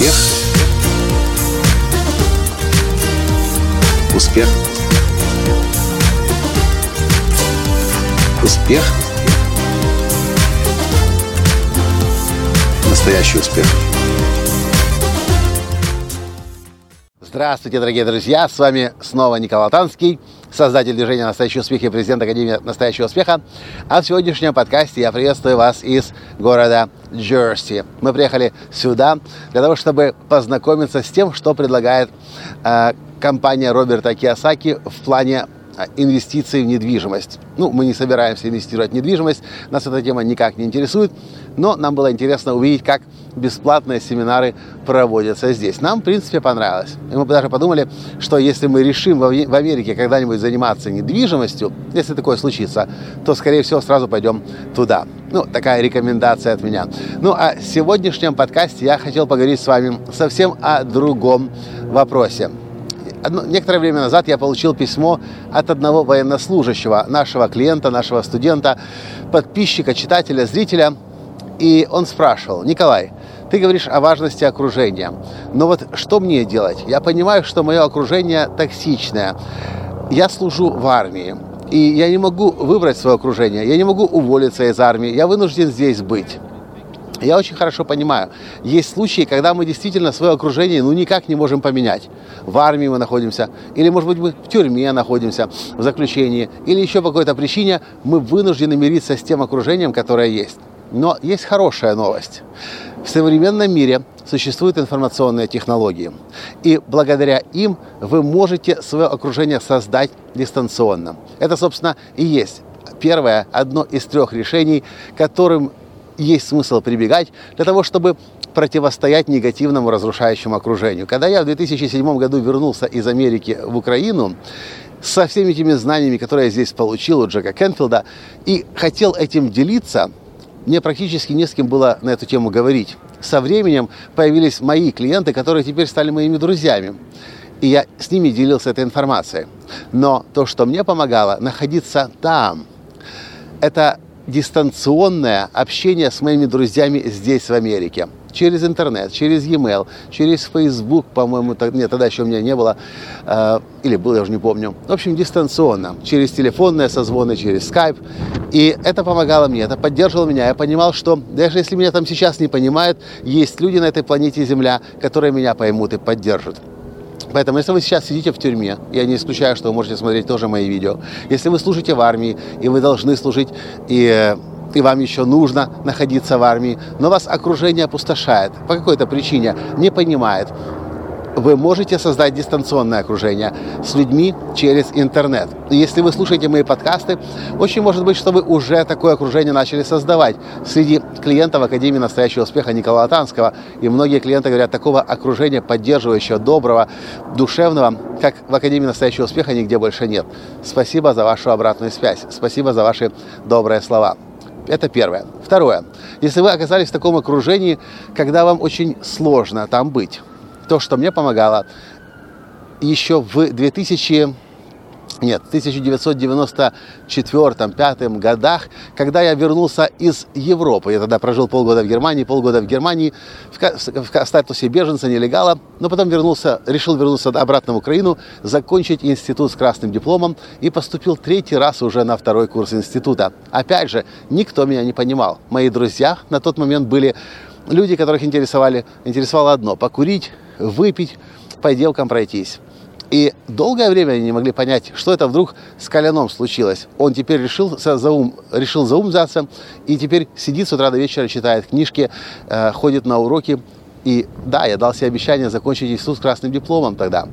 Успех. Успех. Успех. Настоящий успех. Здравствуйте, дорогие друзья! С вами снова Николай Танский, создатель движения «Настоящий успех» и президент Академии «Настоящего успеха». А в сегодняшнем подкасте я приветствую вас из города Джерси. Мы приехали сюда для того, чтобы познакомиться с тем, что предлагает э, компания Роберта Киосаки в плане а, инвестиций в недвижимость. Ну, мы не собираемся инвестировать в недвижимость, нас эта тема никак не интересует, но нам было интересно увидеть, как бесплатные семинары проводятся здесь. Нам, в принципе, понравилось. И мы даже подумали, что если мы решим в Америке когда-нибудь заниматься недвижимостью, если такое случится, то, скорее всего, сразу пойдем туда. Ну, такая рекомендация от меня. Ну, а в сегодняшнем подкасте я хотел поговорить с вами совсем о другом вопросе. Одно, некоторое время назад я получил письмо от одного военнослужащего, нашего клиента, нашего студента, подписчика, читателя, зрителя. И он спрашивал, Николай, ты говоришь о важности окружения, но вот что мне делать? Я понимаю, что мое окружение токсичное. Я служу в армии, и я не могу выбрать свое окружение, я не могу уволиться из армии, я вынужден здесь быть. Я очень хорошо понимаю, есть случаи, когда мы действительно свое окружение ну никак не можем поменять. В армии мы находимся, или, может быть, мы в тюрьме находимся, в заключении, или еще по какой-то причине мы вынуждены мириться с тем окружением, которое есть. Но есть хорошая новость. В современном мире существуют информационные технологии. И благодаря им вы можете свое окружение создать дистанционно. Это, собственно, и есть первое, одно из трех решений, которым есть смысл прибегать для того, чтобы противостоять негативному разрушающему окружению. Когда я в 2007 году вернулся из Америки в Украину, со всеми этими знаниями, которые я здесь получил у Джека Кенфилда, и хотел этим делиться, мне практически не с кем было на эту тему говорить. Со временем появились мои клиенты, которые теперь стали моими друзьями. И я с ними делился этой информацией. Но то, что мне помогало находиться там, это дистанционное общение с моими друзьями здесь, в Америке. Через интернет, через e-mail, через Facebook, по-моему, нет, тогда еще у меня не было, э, или был, я уже не помню. В общем, дистанционно, через телефонные созвоны, через Skype. И это помогало мне, это поддерживало меня. Я понимал, что даже если меня там сейчас не понимают, есть люди на этой планете Земля, которые меня поймут и поддержат. Поэтому, если вы сейчас сидите в тюрьме, я не исключаю, что вы можете смотреть тоже мои видео, если вы служите в армии, и вы должны служить, и и вам еще нужно находиться в армии, но вас окружение опустошает по какой-то причине, не понимает, вы можете создать дистанционное окружение с людьми через интернет. Если вы слушаете мои подкасты, очень может быть, что вы уже такое окружение начали создавать среди клиентов Академии настоящего успеха Николая Танского. И многие клиенты говорят, такого окружения поддерживающего, доброго, душевного, как в Академии настоящего успеха, нигде больше нет. Спасибо за вашу обратную связь. Спасибо за ваши добрые слова. Это первое. Второе. Если вы оказались в таком окружении, когда вам очень сложно там быть, то, что мне помогало еще в 2000 нет, в 1994-1995 годах, когда я вернулся из Европы. Я тогда прожил полгода в Германии, полгода в Германии в, статусе беженца, нелегала, но потом вернулся, решил вернуться обратно в Украину, закончить институт с красным дипломом и поступил третий раз уже на второй курс института. Опять же, никто меня не понимал. Мои друзья на тот момент были люди, которых интересовали, интересовало одно – покурить, выпить, по делкам пройтись. И долгое время они не могли понять, что это вдруг с Коляном случилось. Он теперь решил за ум, решил за ум взяться и теперь сидит с утра до вечера, читает книжки, э, ходит на уроки. И да, я дал себе обещание закончить институт с красным дипломом тогда.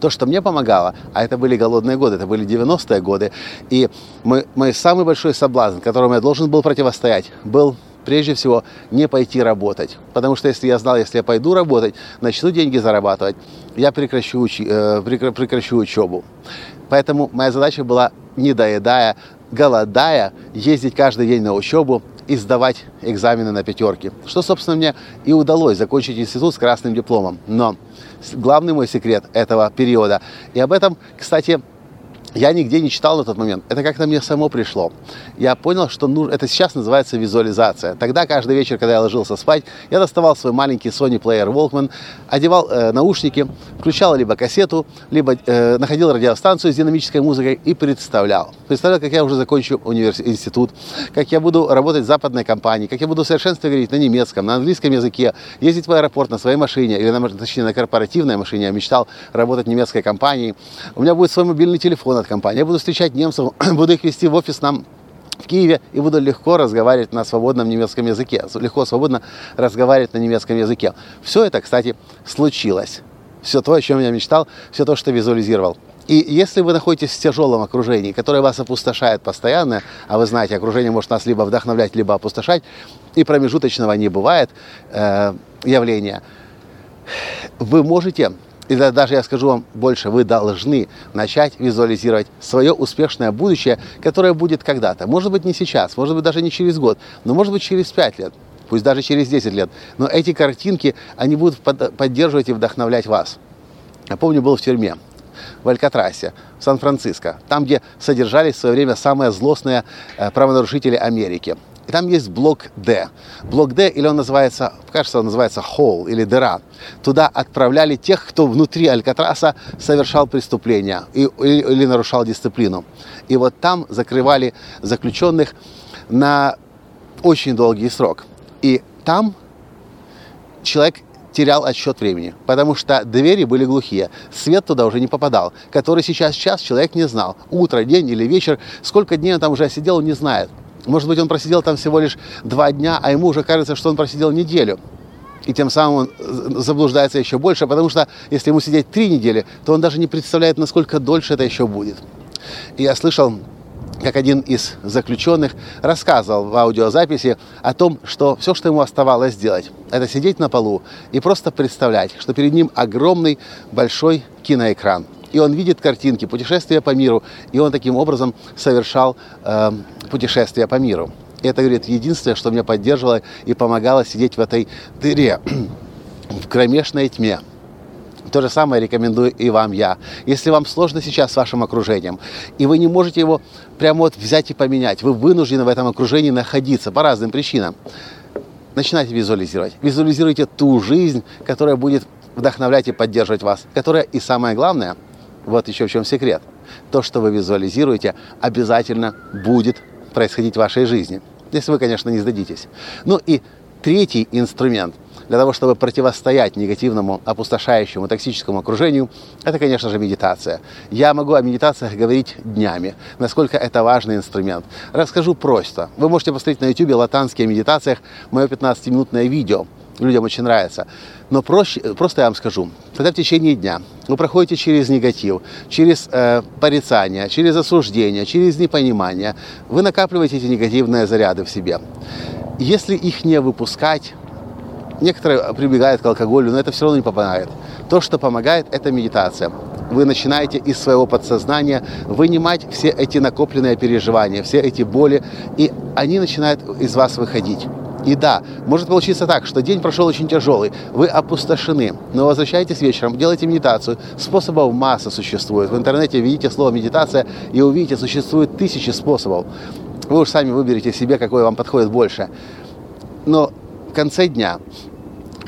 То, что мне помогало, а это были голодные годы, это были 90-е годы, и мой, мой самый большой соблазн, которому я должен был противостоять, был прежде всего не пойти работать. Потому что если я знал, если я пойду работать, начну деньги зарабатывать, я прекращу, учи, э, прекращу учебу. Поэтому моя задача была, не доедая, голодая, ездить каждый день на учебу и сдавать экзамены на пятерки. Что, собственно, мне и удалось закончить институт с красным дипломом. Но главный мой секрет этого периода, и об этом, кстати, я нигде не читал на тот момент. Это как-то мне само пришло. Я понял, что ну, это сейчас называется визуализация. Тогда каждый вечер, когда я ложился спать, я доставал свой маленький Sony Player Walkman, одевал э, наушники, включал либо кассету, либо э, находил радиостанцию с динамической музыкой и представлял. Представлял, как я уже закончу университет, институт, как я буду работать в западной компании, как я буду в совершенстве говорить на немецком, на английском языке, ездить в аэропорт на своей машине, или на, точнее на корпоративной машине. Я мечтал работать в немецкой компании. У меня будет свой мобильный телефон от компании. Я буду встречать немцев, буду их вести в офис нам в Киеве и буду легко разговаривать на свободном немецком языке, легко, свободно разговаривать на немецком языке. Все это, кстати, случилось. Все то, о чем я мечтал, все то, что визуализировал. И если вы находитесь в тяжелом окружении, которое вас опустошает постоянно, а вы знаете, окружение может нас либо вдохновлять, либо опустошать, и промежуточного не бывает э, явления, вы можете и даже я скажу вам больше, вы должны начать визуализировать свое успешное будущее, которое будет когда-то. Может быть, не сейчас, может быть, даже не через год, но может быть, через пять лет, пусть даже через 10 лет. Но эти картинки, они будут поддерживать и вдохновлять вас. Я помню, был в тюрьме в Алькатрасе, в Сан-Франциско, там, где содержались в свое время самые злостные э, правонарушители Америки – и там есть блок D. Блок D, или он называется, кажется, он называется Hole или дыра. Туда отправляли тех, кто внутри Алькатраса совершал преступления и, или, или нарушал дисциплину. И вот там закрывали заключенных на очень долгий срок. И там человек терял отсчет времени, потому что двери были глухие, свет туда уже не попадал, который сейчас час человек не знал, утро, день или вечер, сколько дней он там уже сидел, он не знает. Может быть, он просидел там всего лишь два дня, а ему уже кажется, что он просидел неделю. И тем самым он заблуждается еще больше, потому что если ему сидеть три недели, то он даже не представляет, насколько дольше это еще будет. И я слышал, как один из заключенных рассказывал в аудиозаписи о том, что все, что ему оставалось сделать, это сидеть на полу и просто представлять, что перед ним огромный большой киноэкран – и он видит картинки, путешествия по миру, и он таким образом совершал э, путешествия по миру. И это, говорит, единственное, что меня поддерживало и помогало сидеть в этой дыре, в кромешной тьме. То же самое рекомендую и вам я. Если вам сложно сейчас с вашим окружением, и вы не можете его прямо вот взять и поменять, вы вынуждены в этом окружении находиться по разным причинам, начинайте визуализировать. Визуализируйте ту жизнь, которая будет вдохновлять и поддерживать вас, которая и самое главное – вот еще в чем секрет. То, что вы визуализируете, обязательно будет происходить в вашей жизни. Если вы, конечно, не сдадитесь. Ну и третий инструмент для того, чтобы противостоять негативному, опустошающему, токсическому окружению, это, конечно же, медитация. Я могу о медитациях говорить днями, насколько это важный инструмент. Расскажу просто. Вы можете посмотреть на YouTube латанские медитациях мое 15-минутное видео – людям очень нравится. Но проще, просто я вам скажу, когда в течение дня вы проходите через негатив, через э, порицание, через осуждение, через непонимание, вы накапливаете эти негативные заряды в себе. Если их не выпускать, некоторые прибегают к алкоголю, но это все равно не помогает. То, что помогает, это медитация. Вы начинаете из своего подсознания вынимать все эти накопленные переживания, все эти боли, и они начинают из вас выходить. И да, может получиться так, что день прошел очень тяжелый, вы опустошены, но возвращаетесь вечером, делаете медитацию. Способов масса существует. В интернете видите слово медитация и увидите, существует тысячи способов. Вы уж сами выберете себе, какой вам подходит больше. Но в конце дня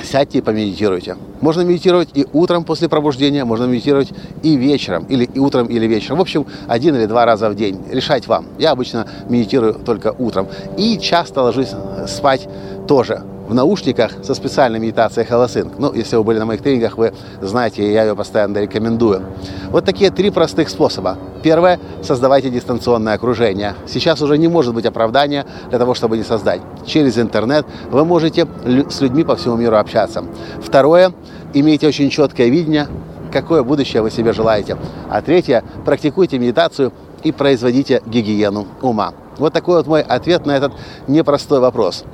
сядьте и помедитируйте. Можно медитировать и утром после пробуждения, можно медитировать и вечером, или и утром, или вечером. В общем, один или два раза в день. Решать вам. Я обычно медитирую только утром. И часто ложусь спать тоже в наушниках со специальной медитацией Холосинг. Ну, если вы были на моих тренингах, вы знаете, я ее постоянно рекомендую. Вот такие три простых способа. Первое – создавайте дистанционное окружение. Сейчас уже не может быть оправдания для того, чтобы не создать. Через интернет вы можете с людьми по всему миру общаться. Второе – имейте очень четкое видение, какое будущее вы себе желаете. А третье – практикуйте медитацию и производите гигиену ума. Вот такой вот мой ответ на этот непростой вопрос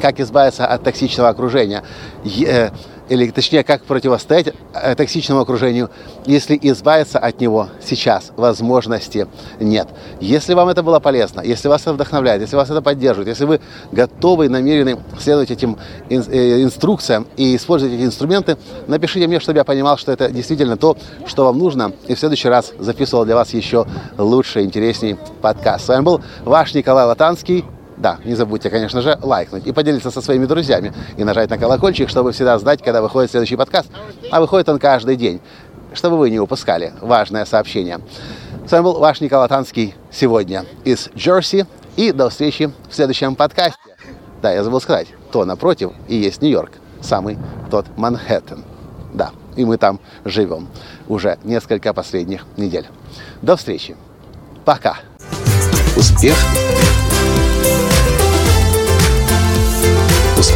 как избавиться от токсичного окружения. Э, или точнее, как противостоять э, токсичному окружению, если избавиться от него сейчас возможности нет. Если вам это было полезно, если вас это вдохновляет, если вас это поддерживает, если вы готовы и намерены следовать этим э, инструкциям и использовать эти инструменты, напишите мне, чтобы я понимал, что это действительно то, что вам нужно, и в следующий раз записывал для вас еще лучше, интересней подкаст. С вами был ваш Николай Латанский. Да, не забудьте, конечно же, лайкнуть и поделиться со своими друзьями и нажать на колокольчик, чтобы всегда знать, когда выходит следующий подкаст. А выходит он каждый день, чтобы вы не упускали важное сообщение. С вами был ваш Николай Танский сегодня из Джерси. И до встречи в следующем подкасте. Да, я забыл сказать, то напротив и есть Нью-Йорк, самый тот Манхэттен. Да, и мы там живем уже несколько последних недель. До встречи. Пока. Успех